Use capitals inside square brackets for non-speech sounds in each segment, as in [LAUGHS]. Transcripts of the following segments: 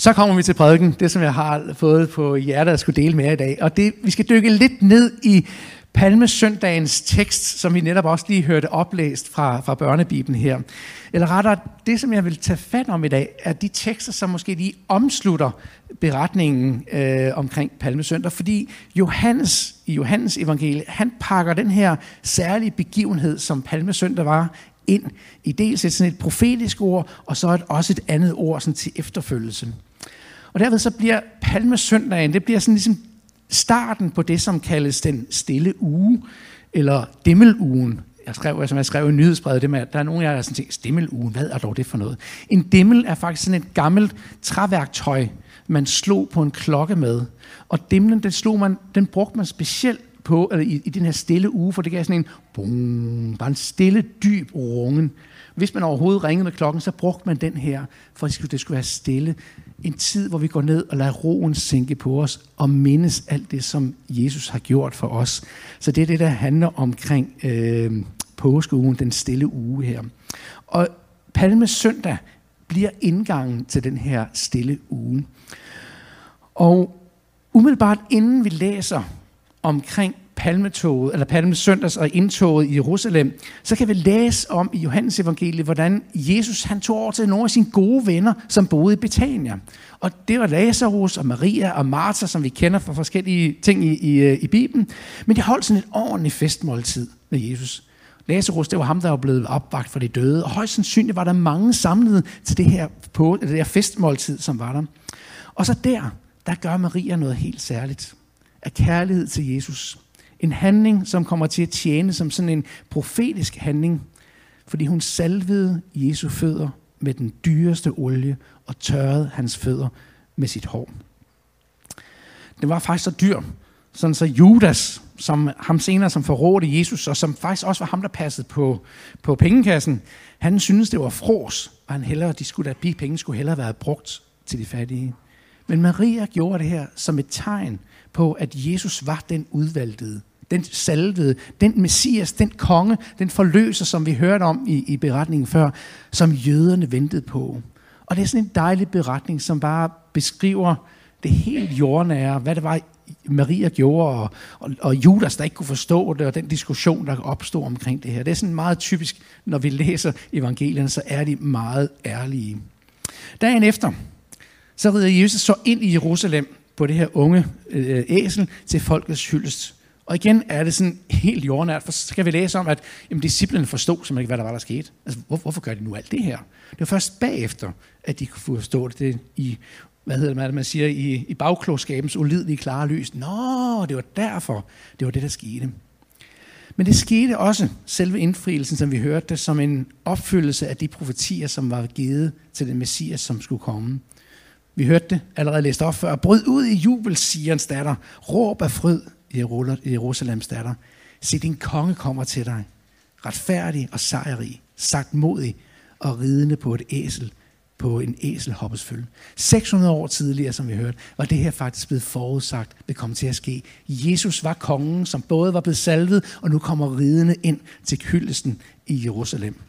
Så kommer vi til prædiken, det som jeg har fået på hjertet at skulle dele med jer i dag. Og det, vi skal dykke lidt ned i Palmesøndagens tekst, som vi netop også lige hørte oplæst fra, fra børnebiblen her. Eller rettere, det som jeg vil tage fat om i dag, er de tekster, som måske lige omslutter beretningen øh, omkring Palmesøndag. Fordi Johannes i Johannes evangelie, han pakker den her særlige begivenhed, som Palmesøndag var, ind i dels et, sådan et profetisk ord, og så et, også et andet ord sådan til efterfølgelse. Og derved så bliver palmesøndagen, det bliver sådan ligesom starten på det, som kaldes den stille uge, eller dimmelugen. Jeg skrev, som jeg skrev i nyhedsbrevet, det med, at der er nogen af jer, der sådan tænker, dimmelugen, hvad er dog det for noget? En dimmel er faktisk sådan et gammelt træværktøj, man slog på en klokke med. Og dimlen, den, slog man, den brugte man specielt på, eller i, i den her stille uge, for det gav sådan en, boom, bare en stille, dyb rungen. Hvis man overhovedet ringede med klokken, så brugte man den her, for det skulle, det skulle være stille. En tid, hvor vi går ned og lader roen sænke på os, og mindes alt det, som Jesus har gjort for os. Så det er det, der handler omkring øh, påskeugen, den stille uge her. Og Palmesøndag bliver indgangen til den her stille uge. Og umiddelbart inden vi læser omkring palmetoget, eller palmesøndags og indtoget i Jerusalem, så kan vi læse om i Johannes evangeliet, hvordan Jesus han tog over til nogle af sine gode venner, som boede i Betania. Og det var Lazarus og Maria og Martha, som vi kender fra forskellige ting i, i, øh, i Bibelen. Men de holdt sådan et ordentligt festmåltid med Jesus. Lazarus, det var ham, der var blevet opvagt for de døde, og højst sandsynligt var der mange samlet til det her, på, det her festmåltid, som var der. Og så der, der gør Maria noget helt særligt af kærlighed til Jesus. En handling, som kommer til at tjene som sådan en profetisk handling, fordi hun salvede Jesu fødder med den dyreste olie og tørrede hans fødder med sit hår. Det var faktisk så dyr, sådan så Judas, som ham senere som forrådte Jesus, og som faktisk også var ham, der passede på, på pengekassen, han syntes, det var fros, og han hellere, de skulle, at de penge skulle hellere være brugt til de fattige. Men Maria gjorde det her som et tegn på, at Jesus var den udvalgte, den salvede, den messias, den konge, den forløser, som vi hørte om i, i beretningen før, som jøderne ventede på. Og det er sådan en dejlig beretning, som bare beskriver det helt jordnære, hvad det var, Maria gjorde, og, og, og Judas, der ikke kunne forstå det, og den diskussion, der opstod omkring det her. Det er sådan meget typisk, når vi læser evangelierne, så er de meget ærlige. Dagen efter, så rider Jesus så ind i Jerusalem på det her unge øh, æsel til folkets hyldest. Og igen er det sådan helt jordnært, for så kan vi læse om, at jamen, disciplinen forstod simpelthen ikke, hvad der var, der skete. Altså, hvor, hvorfor gør de nu alt det her? Det var først bagefter, at de kunne forstå det, det i, hvad hedder det, man siger, i, i bagklogskabens ulidelige klare lys. Nå, det var derfor, det var det, der skete. Men det skete også, selve indfrielsen, som vi hørte det, som en opfyldelse af de profetier, som var givet til den messias, som skulle komme. Vi hørte det allerede læst op før. Bryd ud i jubel, Sions datter. Råb af fryd, Jerusalems datter. Se, din konge kommer til dig. Retfærdig og sejrig, sagt modig og ridende på et æsel, på en æselhoppes følge. 600 år tidligere, som vi hørte, var det her faktisk blevet forudsagt, det komme til at ske. Jesus var kongen, som både var blevet salvet, og nu kommer ridende ind til hyldesten i Jerusalem.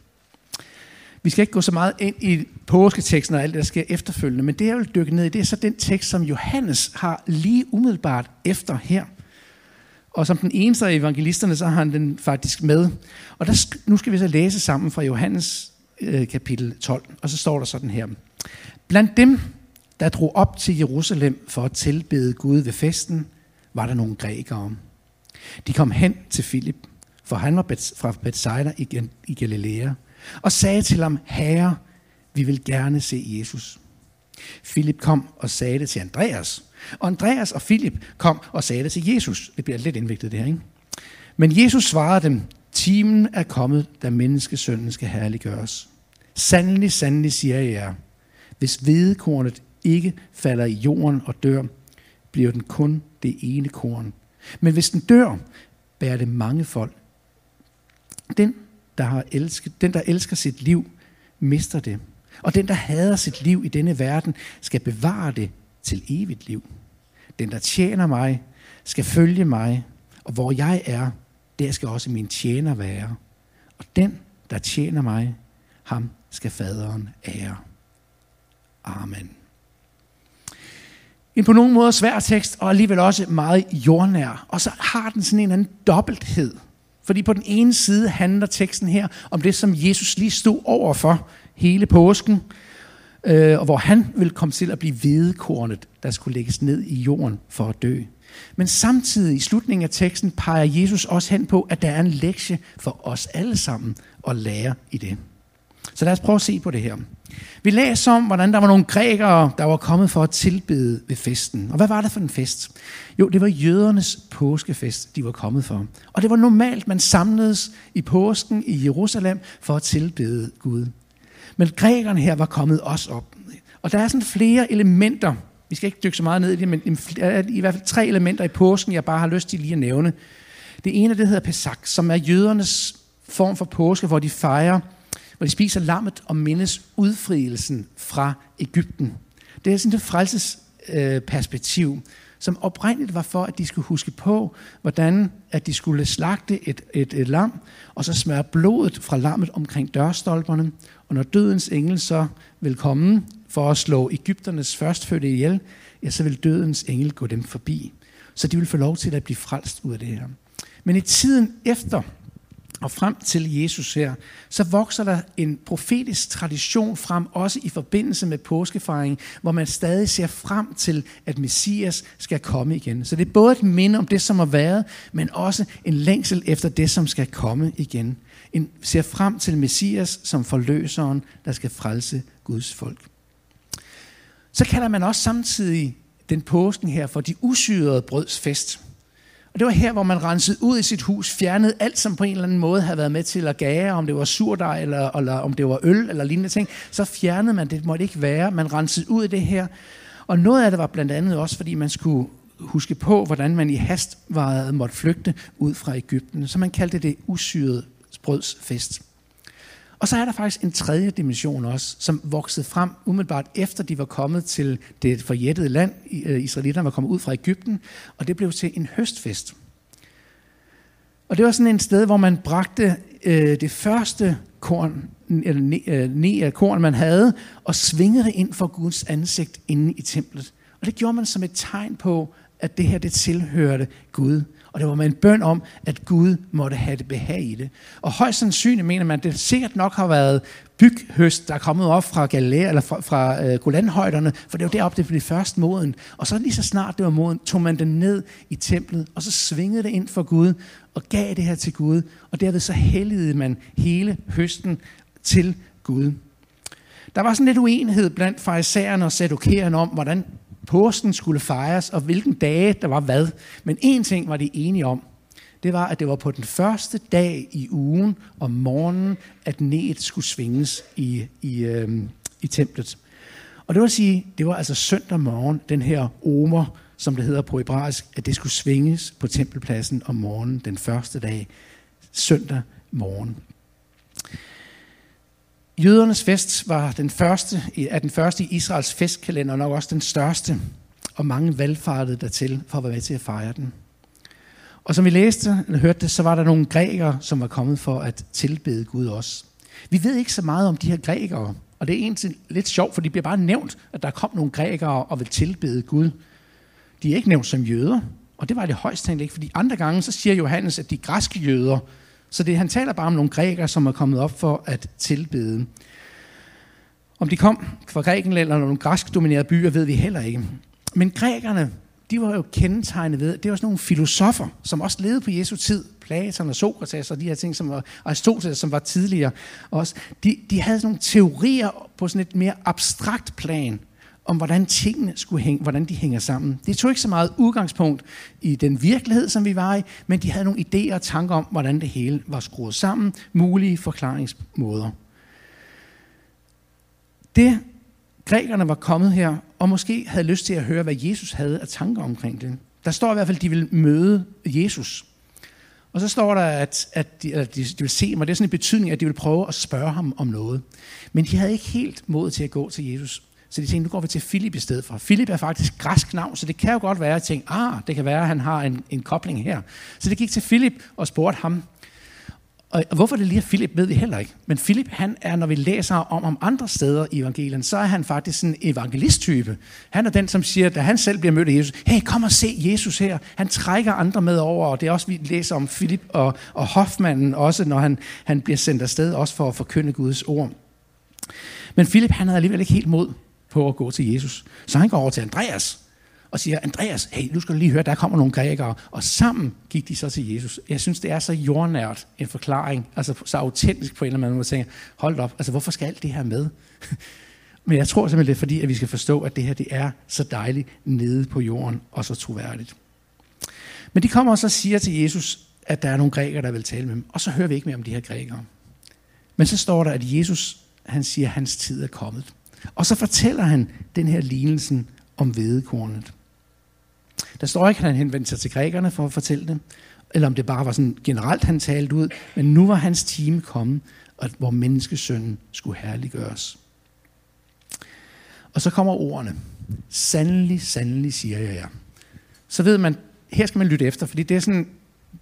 Vi skal ikke gå så meget ind i påsketeksten og alt det, der sker efterfølgende, men det, jeg vil dykke ned i, det er så den tekst, som Johannes har lige umiddelbart efter her. Og som den eneste af evangelisterne, så har han den faktisk med. Og der, nu skal vi så læse sammen fra Johannes øh, kapitel 12, og så står der sådan her. Blandt dem, der drog op til Jerusalem for at tilbede Gud ved festen, var der nogle grækere. De kom hen til Filip, for han var fra Bethsaida i Galilea, og sagde til ham, Herre, vi vil gerne se Jesus. Filip kom og sagde det til Andreas. Og Andreas og Filip kom og sagde det til Jesus. Det bliver lidt indviklet det her, ikke? Men Jesus svarede dem, timen er kommet, da menneskesønnen skal herliggøres. Sandelig, sandelig siger jeg jer, hvis hvedekornet ikke falder i jorden og dør, bliver den kun det ene korn. Men hvis den dør, bærer det mange folk. Den, der har elsket, den, der elsker sit liv, mister det. Og den, der hader sit liv i denne verden, skal bevare det til evigt liv. Den, der tjener mig, skal følge mig, og hvor jeg er, der skal også min tjener være. Og den, der tjener mig, ham skal faderen ære. Amen. En på nogen måde svær tekst, og alligevel også meget jordnær. Og så har den sådan en eller anden dobbelthed. Fordi på den ene side handler teksten her om det, som Jesus lige stod over for hele påsken, øh, og hvor han vil komme til at blive hvedekornet, der skulle lægges ned i jorden for at dø. Men samtidig i slutningen af teksten peger Jesus også hen på, at der er en lektie for os alle sammen at lære i det. Så lad os prøve at se på det her. Vi læser om, hvordan der var nogle grækere, der var kommet for at tilbede ved festen. Og hvad var det for en fest? Jo, det var jødernes påskefest, de var kommet for. Og det var normalt, man samledes i påsken i Jerusalem for at tilbede Gud. Men grækerne her var kommet også op. Og der er sådan flere elementer, vi skal ikke dykke så meget ned i det, men der er i hvert fald tre elementer i påsken, jeg bare har lyst til lige at nævne. Det ene, det hedder Pesach, som er jødernes form for påske, hvor de fejrer hvor de spiser lammet og mindes udfrielsen fra Ægypten. Det er sådan et frelsesperspektiv, som oprindeligt var for, at de skulle huske på, hvordan at de skulle slagte et, et, et lam, og så smøre blodet fra lammet omkring dørstolperne. Og når dødens engel så vil komme for at slå Ægypternes førstfødte ihjel, ja, så vil dødens engel gå dem forbi. Så de vil få lov til at blive frelst ud af det her. Men i tiden efter og frem til Jesus her, så vokser der en profetisk tradition frem, også i forbindelse med påskefejringen, hvor man stadig ser frem til, at Messias skal komme igen. Så det er både et minde om det, som har været, men også en længsel efter det, som skal komme igen. En ser frem til Messias som forløseren, der skal frelse Guds folk. Så kalder man også samtidig den påsken her for de usyrede brøds fest. Og det var her, hvor man rensede ud i sit hus, fjernede alt, som på en eller anden måde havde været med til at gære, om det var surdej, eller, eller om det var øl, eller lignende ting. Så fjernede man, det måtte ikke være. Man rensede ud i det her. Og noget af det var blandt andet også, fordi man skulle huske på, hvordan man i hast var, måtte flygte ud fra Ægypten. Så man kaldte det usyret brødsfest. Og så er der faktisk en tredje dimension også, som voksede frem umiddelbart efter de var kommet til det forjættede land. Øh, israelitterne var kommet ud fra Ægypten, og det blev til en høstfest. Og det var sådan et sted, hvor man bragte øh, det første korn, eller ne, øh, ne af korn, man havde, og svingede det ind for Guds ansigt inde i templet. Og det gjorde man som et tegn på, at det her det tilhørte Gud. Og det var med en bøn om, at Gud måtte have det behag i det. Og højst sandsynligt mener man, at det sikkert nok har været byghøst, der er kommet op fra Galilea, eller fra, fra uh, Golanhøjderne, for det var deroppe, det blev først moden. Og så lige så snart det var moden, tog man det ned i templet, og så svingede det ind for Gud, og gav det her til Gud. Og derved så helligede man hele høsten til Gud. Der var sådan lidt uenighed blandt farisæerne og sadokæerne om, hvordan påsken skulle fejres, og hvilken dage der var hvad. Men en ting var de enige om. Det var, at det var på den første dag i ugen om morgenen, at net skulle svinges i, i, øh, i templet. Og det vil sige, det var altså søndag morgen, den her omer, som det hedder på hebraisk, at det skulle svinges på tempelpladsen om morgenen den første dag, søndag morgen. Jødernes fest var den første, er den første i Israels festkalender, og nok også den største, og mange valgfartede dertil for at være med til at fejre den. Og som vi læste eller hørte det, så var der nogle grækere, som var kommet for at tilbede Gud også. Vi ved ikke så meget om de her grækere, og det er egentlig lidt sjovt, for de bliver bare nævnt, at der kom nogle grækere og vil tilbede Gud. De er ikke nævnt som jøder, og det var det højst tænkt ikke, fordi andre gange så siger Johannes, at de græske jøder så det, han taler bare om nogle grækere, som er kommet op for at tilbede. Om de kom fra Grækenland eller nogle græsk dominerede byer, ved vi heller ikke. Men grækerne, de var jo kendetegnet ved, det var sådan nogle filosofer, som også levede på Jesu tid. Platon og Sokrates og de her ting, som var Aristoteles, som var tidligere også. De, de havde sådan nogle teorier på sådan et mere abstrakt plan, om hvordan tingene skulle hænge, hvordan de hænger sammen. Det tog ikke så meget udgangspunkt i den virkelighed, som vi var i, men de havde nogle idéer og tanker om, hvordan det hele var skruet sammen, mulige forklaringsmåder. Det grækerne var kommet her, og måske havde lyst til at høre, hvad Jesus havde af tanker omkring det. Der står i hvert fald, at de vil møde Jesus. Og så står der, at, at, de, at de, de vil se mig. Det er sådan en betydning, at de vil prøve at spørge ham om noget. Men de havde ikke helt mod til at gå til Jesus. Så de tænkte, nu går vi til Philip i stedet for. Philip er faktisk græsk navn, så det kan jo godt være, at tænke, ah, det kan være, at han har en, en kobling her. Så det gik til Philip og spurgte ham. Og hvorfor det lige er Philip, ved vi heller ikke. Men Philip, han er, når vi læser om om andre steder i evangelien, så er han faktisk en evangelisttype. Han er den, som siger, da han selv bliver mødt af Jesus, hey, kom og se Jesus her. Han trækker andre med over, og det er også, vi læser om Philip og, og Hoffmannen, også når han, han bliver sendt afsted, også for at forkynde Guds ord. Men Philip, han havde alligevel ikke helt mod på at gå til Jesus. Så han går over til Andreas, og siger, Andreas, hey, nu skal du lige høre, der kommer nogle grækere. Og sammen gik de så til Jesus. Jeg synes, det er så jordnært en forklaring, altså så autentisk på en eller anden måde, hvor tænker, hold op, altså hvorfor skal alt det her med? [LAUGHS] Men jeg tror simpelthen, det er fordi, at vi skal forstå, at det her det er så dejligt nede på jorden, og så troværdigt. Men de kommer også og siger til Jesus, at der er nogle grækere, der vil tale med dem. Og så hører vi ikke mere om de her grækere. Men så står der, at Jesus, han siger, at hans tid er kommet. Og så fortæller han den her lignelsen om hvedekornet. Der står ikke, at han henvendte sig til grækerne for at fortælle det, eller om det bare var sådan generelt, han talte ud, men nu var hans time kommet, hvor menneskesønnen skulle herliggøres. Og så kommer ordene. Sandelig, sandelig, siger jeg jer. Så ved man, her skal man lytte efter, fordi det er sådan,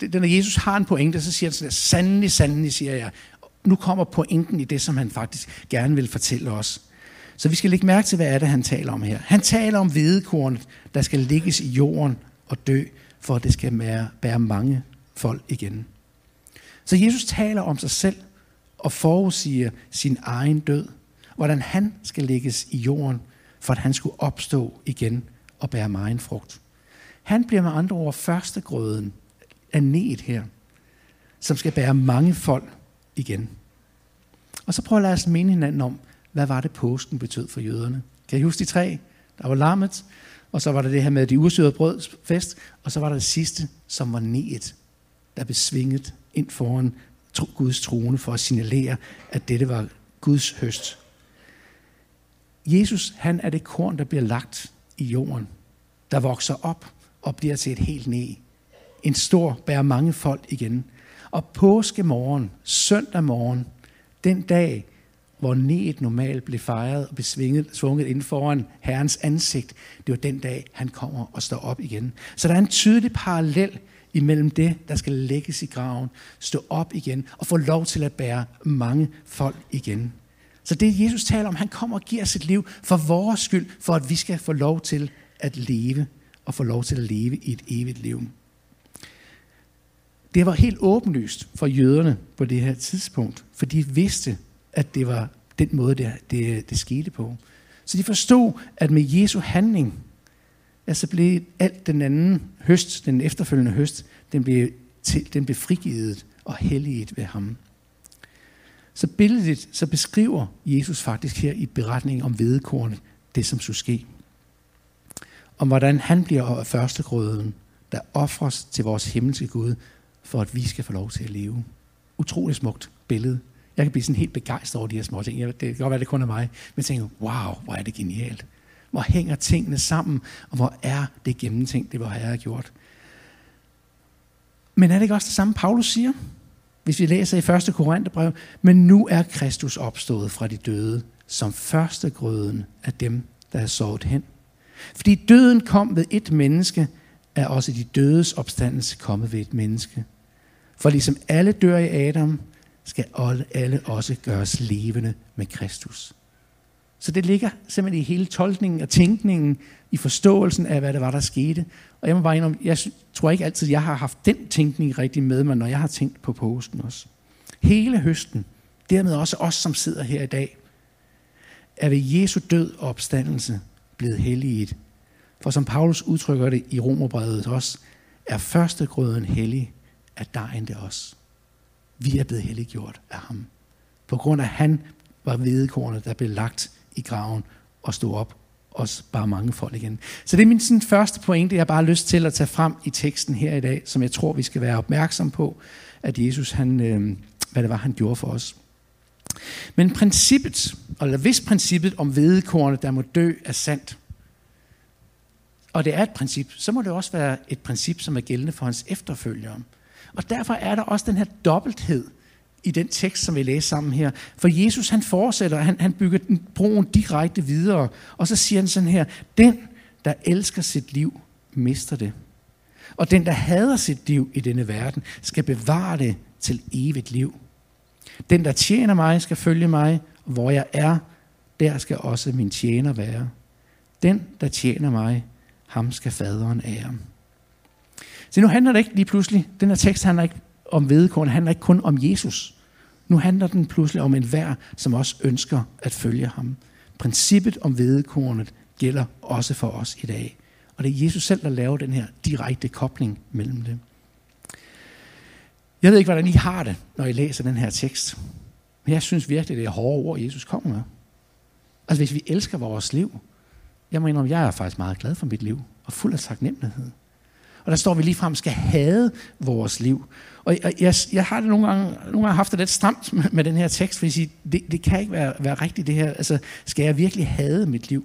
det, når Jesus har en pointe, så siger han sådan, sandelig, sandelig, siger jeg. Nu kommer pointen i det, som han faktisk gerne vil fortælle os. Så vi skal lægge mærke til, hvad er det, han taler om her. Han taler om hvedekornet, der skal ligges i jorden og dø, for at det skal bære, bære mange folk igen. Så Jesus taler om sig selv og forudsiger sin egen død, hvordan han skal lægges i jorden, for at han skulle opstå igen og bære meget frugt. Han bliver med andre ord førstegrøden af net her, som skal bære mange folk igen. Og så prøv at lade os minde hinanden om, hvad var det påsken betød for jøderne? Kan I huske de tre? Der var lammet, og så var der det her med de ursyrede brød fest, og så var der det sidste, som var neet, der blev svinget ind foran Guds trone for at signalere, at dette var Guds høst. Jesus, han er det korn, der bliver lagt i jorden, der vokser op og bliver til et helt næ. En stor bærer mange folk igen. Og påskemorgen, søndag morgen, den dag, hvor neet normalt blev fejret og besvinget, svunget ind foran Herrens ansigt, det var den dag, han kommer og står op igen. Så der er en tydelig parallel imellem det, der skal lægges i graven, stå op igen og få lov til at bære mange folk igen. Så det Jesus taler om, han kommer og giver sit liv for vores skyld, for at vi skal få lov til at leve og få lov til at leve i et evigt liv. Det var helt åbenlyst for jøderne på det her tidspunkt, for de vidste, at det var den måde, det, det, det skete på. Så de forstod, at med Jesu handling, altså blev alt den anden høst, den efterfølgende høst, den blev, til, den blev frigivet og helliget ved ham. Så billedet så beskriver Jesus faktisk her i beretningen om vedekornet, det som skulle ske. Om hvordan han bliver førstegrøden, der offres til vores himmelske Gud, for at vi skal få lov til at leve. Utrolig smukt billede. Jeg kan blive sådan helt begejstret over de her små ting. Det kan godt være, det kun er mig. Men jeg tænker, wow, hvor er det genialt. Hvor hænger tingene sammen, og hvor er det gennemtænkt, det hvor Herre har gjort. Men er det ikke også det samme, Paulus siger? Hvis vi læser i 1. Korintherbrev, men nu er Kristus opstået fra de døde, som første grøden af dem, der er sovet hen. Fordi døden kom ved et menneske, er også de dødes opstandelse kommet ved et menneske. For ligesom alle dør i Adam, skal alle også gøres levende med Kristus. Så det ligger simpelthen i hele tolkningen og tænkningen, i forståelsen af, hvad det var, der skete. Og jeg må bare indrømme, jeg tror ikke altid, jeg har haft den tænkning rigtig med mig, når jeg har tænkt på påsken også. Hele høsten, dermed også os, som sidder her i dag, er ved Jesu død og opstandelse blevet helliget. For som Paulus udtrykker det i Romerbrevet også, er førstegrøden hellig, er dejen det også. Vi er blevet helliggjort af ham. På grund af, at han var hvedekornet, der blev lagt i graven og stod op og bare mange folk igen. Så det er min sådan, første pointe, jeg bare har lyst til at tage frem i teksten her i dag, som jeg tror, vi skal være opmærksom på, at Jesus, han, øh, hvad det var, han gjorde for os. Men princippet, eller hvis princippet om vedekornet, der må dø, er sandt, og det er et princip, så må det også være et princip, som er gældende for hans efterfølgere. Og derfor er der også den her dobbelthed i den tekst, som vi læser sammen her. For Jesus han fortsætter, han, han bygger broen direkte videre, og så siger han sådan her, den, der elsker sit liv, mister det. Og den, der hader sit liv i denne verden, skal bevare det til evigt liv. Den, der tjener mig, skal følge mig, og hvor jeg er, der skal også min tjener være. Den, der tjener mig, ham skal faderen ære. Så nu handler det ikke lige pludselig, den her tekst handler ikke om vedekorn, handler ikke kun om Jesus. Nu handler den pludselig om enhver, som også ønsker at følge ham. Princippet om vedekornet gælder også for os i dag. Og det er Jesus selv, der laver den her direkte kobling mellem det. Jeg ved ikke, hvordan I har det, når I læser den her tekst. Men jeg synes virkelig, det er hårde ord, Jesus kommer med. Altså hvis vi elsker vores liv, jeg mener, jeg er faktisk meget glad for mit liv, og fuld af taknemmelighed. Og der står, at vi ligefrem skal have vores liv. Og jeg, jeg, jeg har det nogle gange, nogle gange haft det lidt stramt med, med den her tekst, fordi jeg siger, det, det kan ikke være, være rigtigt det her. Altså, skal jeg virkelig have mit liv?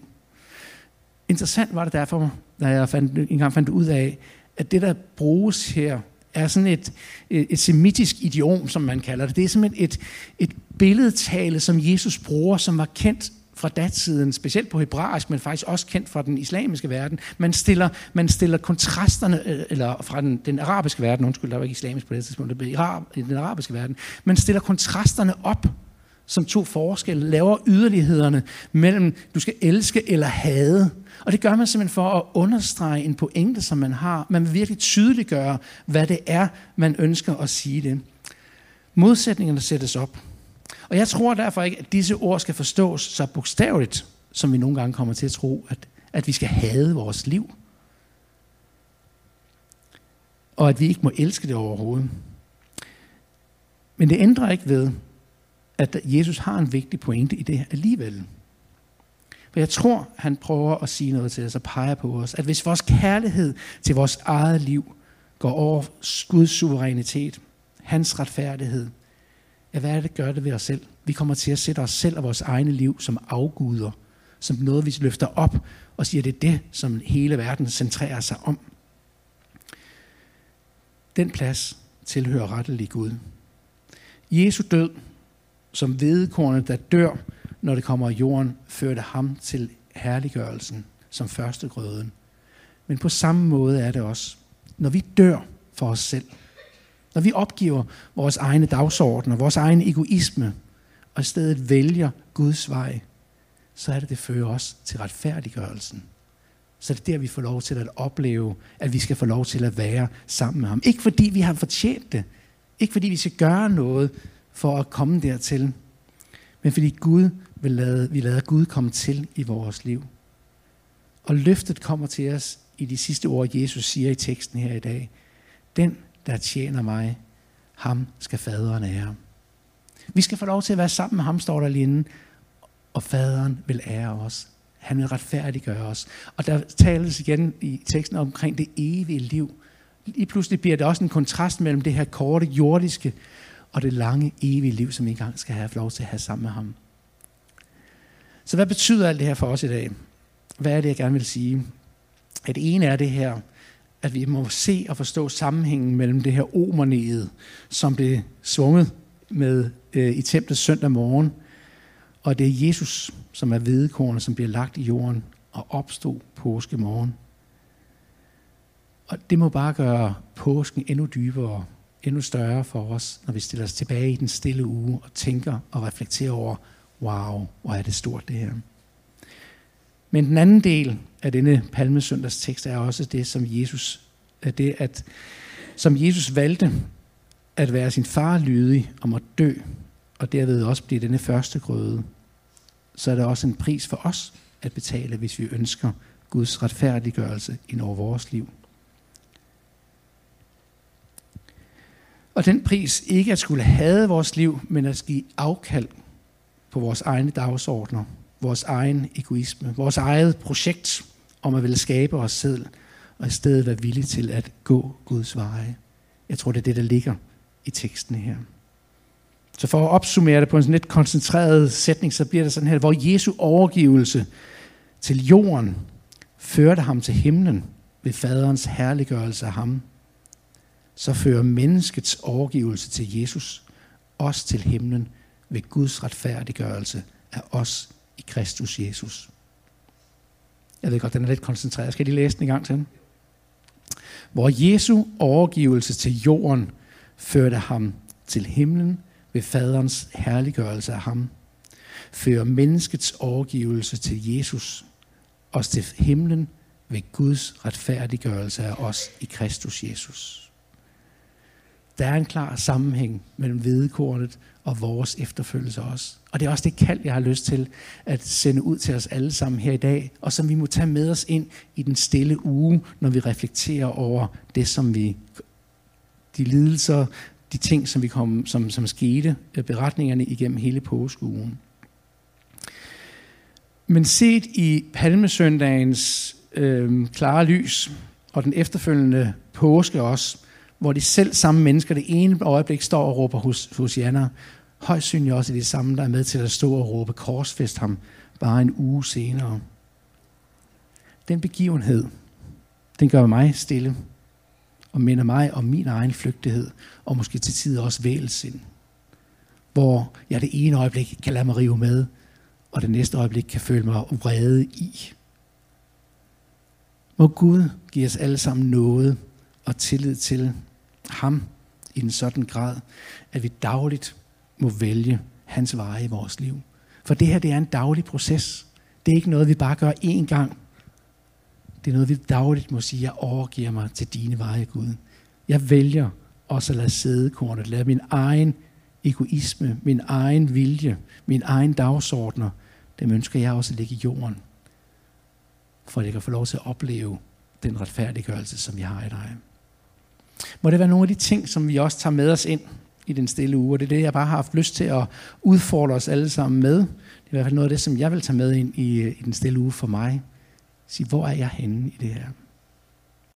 Interessant var det derfor, da jeg fandt, engang fandt ud af, at det, der bruges her, er sådan et, et, et semitisk idiom, som man kalder det. Det er simpelthen et, et billedtale, som Jesus bruger, som var kendt fra datiden, specielt på hebraisk, men faktisk også kendt fra den islamiske verden. Man stiller, man stiller kontrasterne, øh, eller fra den, den arabiske verden, undskyld, der var ikke islamisk på det tidspunkt, det blev i den arabiske verden, man stiller kontrasterne op som to forskelle, laver yderlighederne mellem, du skal elske eller hade. Og det gør man simpelthen for at understrege en pointe, som man har. Man vil virkelig tydeliggøre, hvad det er, man ønsker at sige det. Modsætningerne sættes op. Og jeg tror derfor ikke, at disse ord skal forstås så bogstaveligt, som vi nogle gange kommer til at tro, at, at vi skal hade vores liv. Og at vi ikke må elske det overhovedet. Men det ændrer ikke ved, at Jesus har en vigtig pointe i det her alligevel. For jeg tror, han prøver at sige noget til os og peger på os, at hvis vores kærlighed til vores eget liv går over Guds suverænitet, hans retfærdighed, at hvad er det, gør det ved os selv? Vi kommer til at sætte os selv og vores egne liv som afguder, som noget, vi løfter op og siger, det er det, som hele verden centrerer sig om. Den plads tilhører rettelig Gud. Jesu død, som vedekornet, der dør, når det kommer af jorden, førte ham til herliggørelsen som første grøden. Men på samme måde er det også, når vi dør for os selv, når vi opgiver vores egne dagsordner, vores egen egoisme, og i stedet vælger Guds vej, så er det, det fører os til retfærdiggørelsen. Så det er der, vi får lov til at opleve, at vi skal få lov til at være sammen med ham. Ikke fordi vi har fortjent det. Ikke fordi vi skal gøre noget for at komme dertil. Men fordi Gud vil lade, vi lader Gud komme til i vores liv. Og løftet kommer til os i de sidste ord, Jesus siger i teksten her i dag. Den, der tjener mig, ham skal faderen ære. Vi skal få lov til at være sammen med ham, står der lige inde, og faderen vil ære os. Han vil retfærdiggøre os. Og der tales igen i teksten omkring det evige liv. I pludselig bliver det også en kontrast mellem det her korte jordiske og det lange evige liv, som vi engang skal have lov til at have sammen med ham. Så hvad betyder alt det her for os i dag? Hvad er det, jeg gerne vil sige? At det ene er det her, at vi må se og forstå sammenhængen mellem det her omernede, som blev svunget med øh, i templet søndag morgen, og det er Jesus, som er hvedekornet, som bliver lagt i jorden og opstod påske morgen. Og det må bare gøre påsken endnu dybere, endnu større for os, når vi stiller os tilbage i den stille uge og tænker og reflekterer over, wow, hvor er det stort det her. Men den anden del af denne palmesøndags tekst er også det, som Jesus, er det, at, som Jesus valgte at være sin far lydig om at dø, og derved også blive denne første grøde, så er der også en pris for os at betale, hvis vi ønsker Guds retfærdiggørelse ind over vores liv. Og den pris ikke at skulle have vores liv, men at give afkald på vores egne dagsordner, vores egen egoisme, vores eget projekt om at ville skabe os selv, og i stedet være villige til at gå Guds veje. Jeg tror, det er det, der ligger i teksten her. Så for at opsummere det på en sådan lidt koncentreret sætning, så bliver det sådan her, hvor Jesu overgivelse til jorden førte ham til himlen ved faderens herliggørelse af ham, så fører menneskets overgivelse til Jesus os til himlen ved Guds retfærdiggørelse af os i Kristus Jesus. Jeg ved godt, den er lidt koncentreret. Skal de læse den en gang til? Hvor Jesu overgivelse til jorden førte ham til himlen ved faderens herliggørelse af ham, fører menneskets overgivelse til Jesus, os til himlen ved Guds retfærdiggørelse af os i Kristus Jesus. Der er en klar sammenhæng mellem hvedekornet og vores efterfølgelse også. Og det er også det kald, jeg har lyst til at sende ud til os alle sammen her i dag, og som vi må tage med os ind i den stille uge, når vi reflekterer over det, som vi, de lidelser, de ting, som, vi kom, som, som skete, øh, beretningerne igennem hele påskeugen. Men set i palmesøndagens øh, klare lys, og den efterfølgende påske også, hvor de selv samme mennesker det ene øjeblik står og råber hos, hos Janner, højst synligt også de samme, der er med til at stå og råbe korsfest ham bare en uge senere. Den begivenhed, den gør mig stille og minder mig om min egen flygtighed, og måske til tider også vælsind. Hvor jeg det ene øjeblik kan lade mig rive med, og det næste øjeblik kan føle mig vrede i. Må Gud give os alle sammen noget og tillid til ham i en sådan grad, at vi dagligt må vælge hans veje i vores liv. For det her, det er en daglig proces. Det er ikke noget, vi bare gør én gang. Det er noget, vi dagligt må sige, jeg overgiver mig til dine veje, Gud. Jeg vælger også at lade sædekornet, lade min egen egoisme, min egen vilje, min egen dagsordner, dem ønsker jeg også at lægge i jorden, for at jeg kan få lov til at opleve den retfærdiggørelse, som jeg har i dig. Må det være nogle af de ting, som vi også tager med os ind i den stille uge, og det er det, jeg bare har haft lyst til at udfordre os alle sammen med. Det er i hvert fald noget af det, som jeg vil tage med ind i, i den stille uge for mig. Sige, hvor er jeg henne i det her?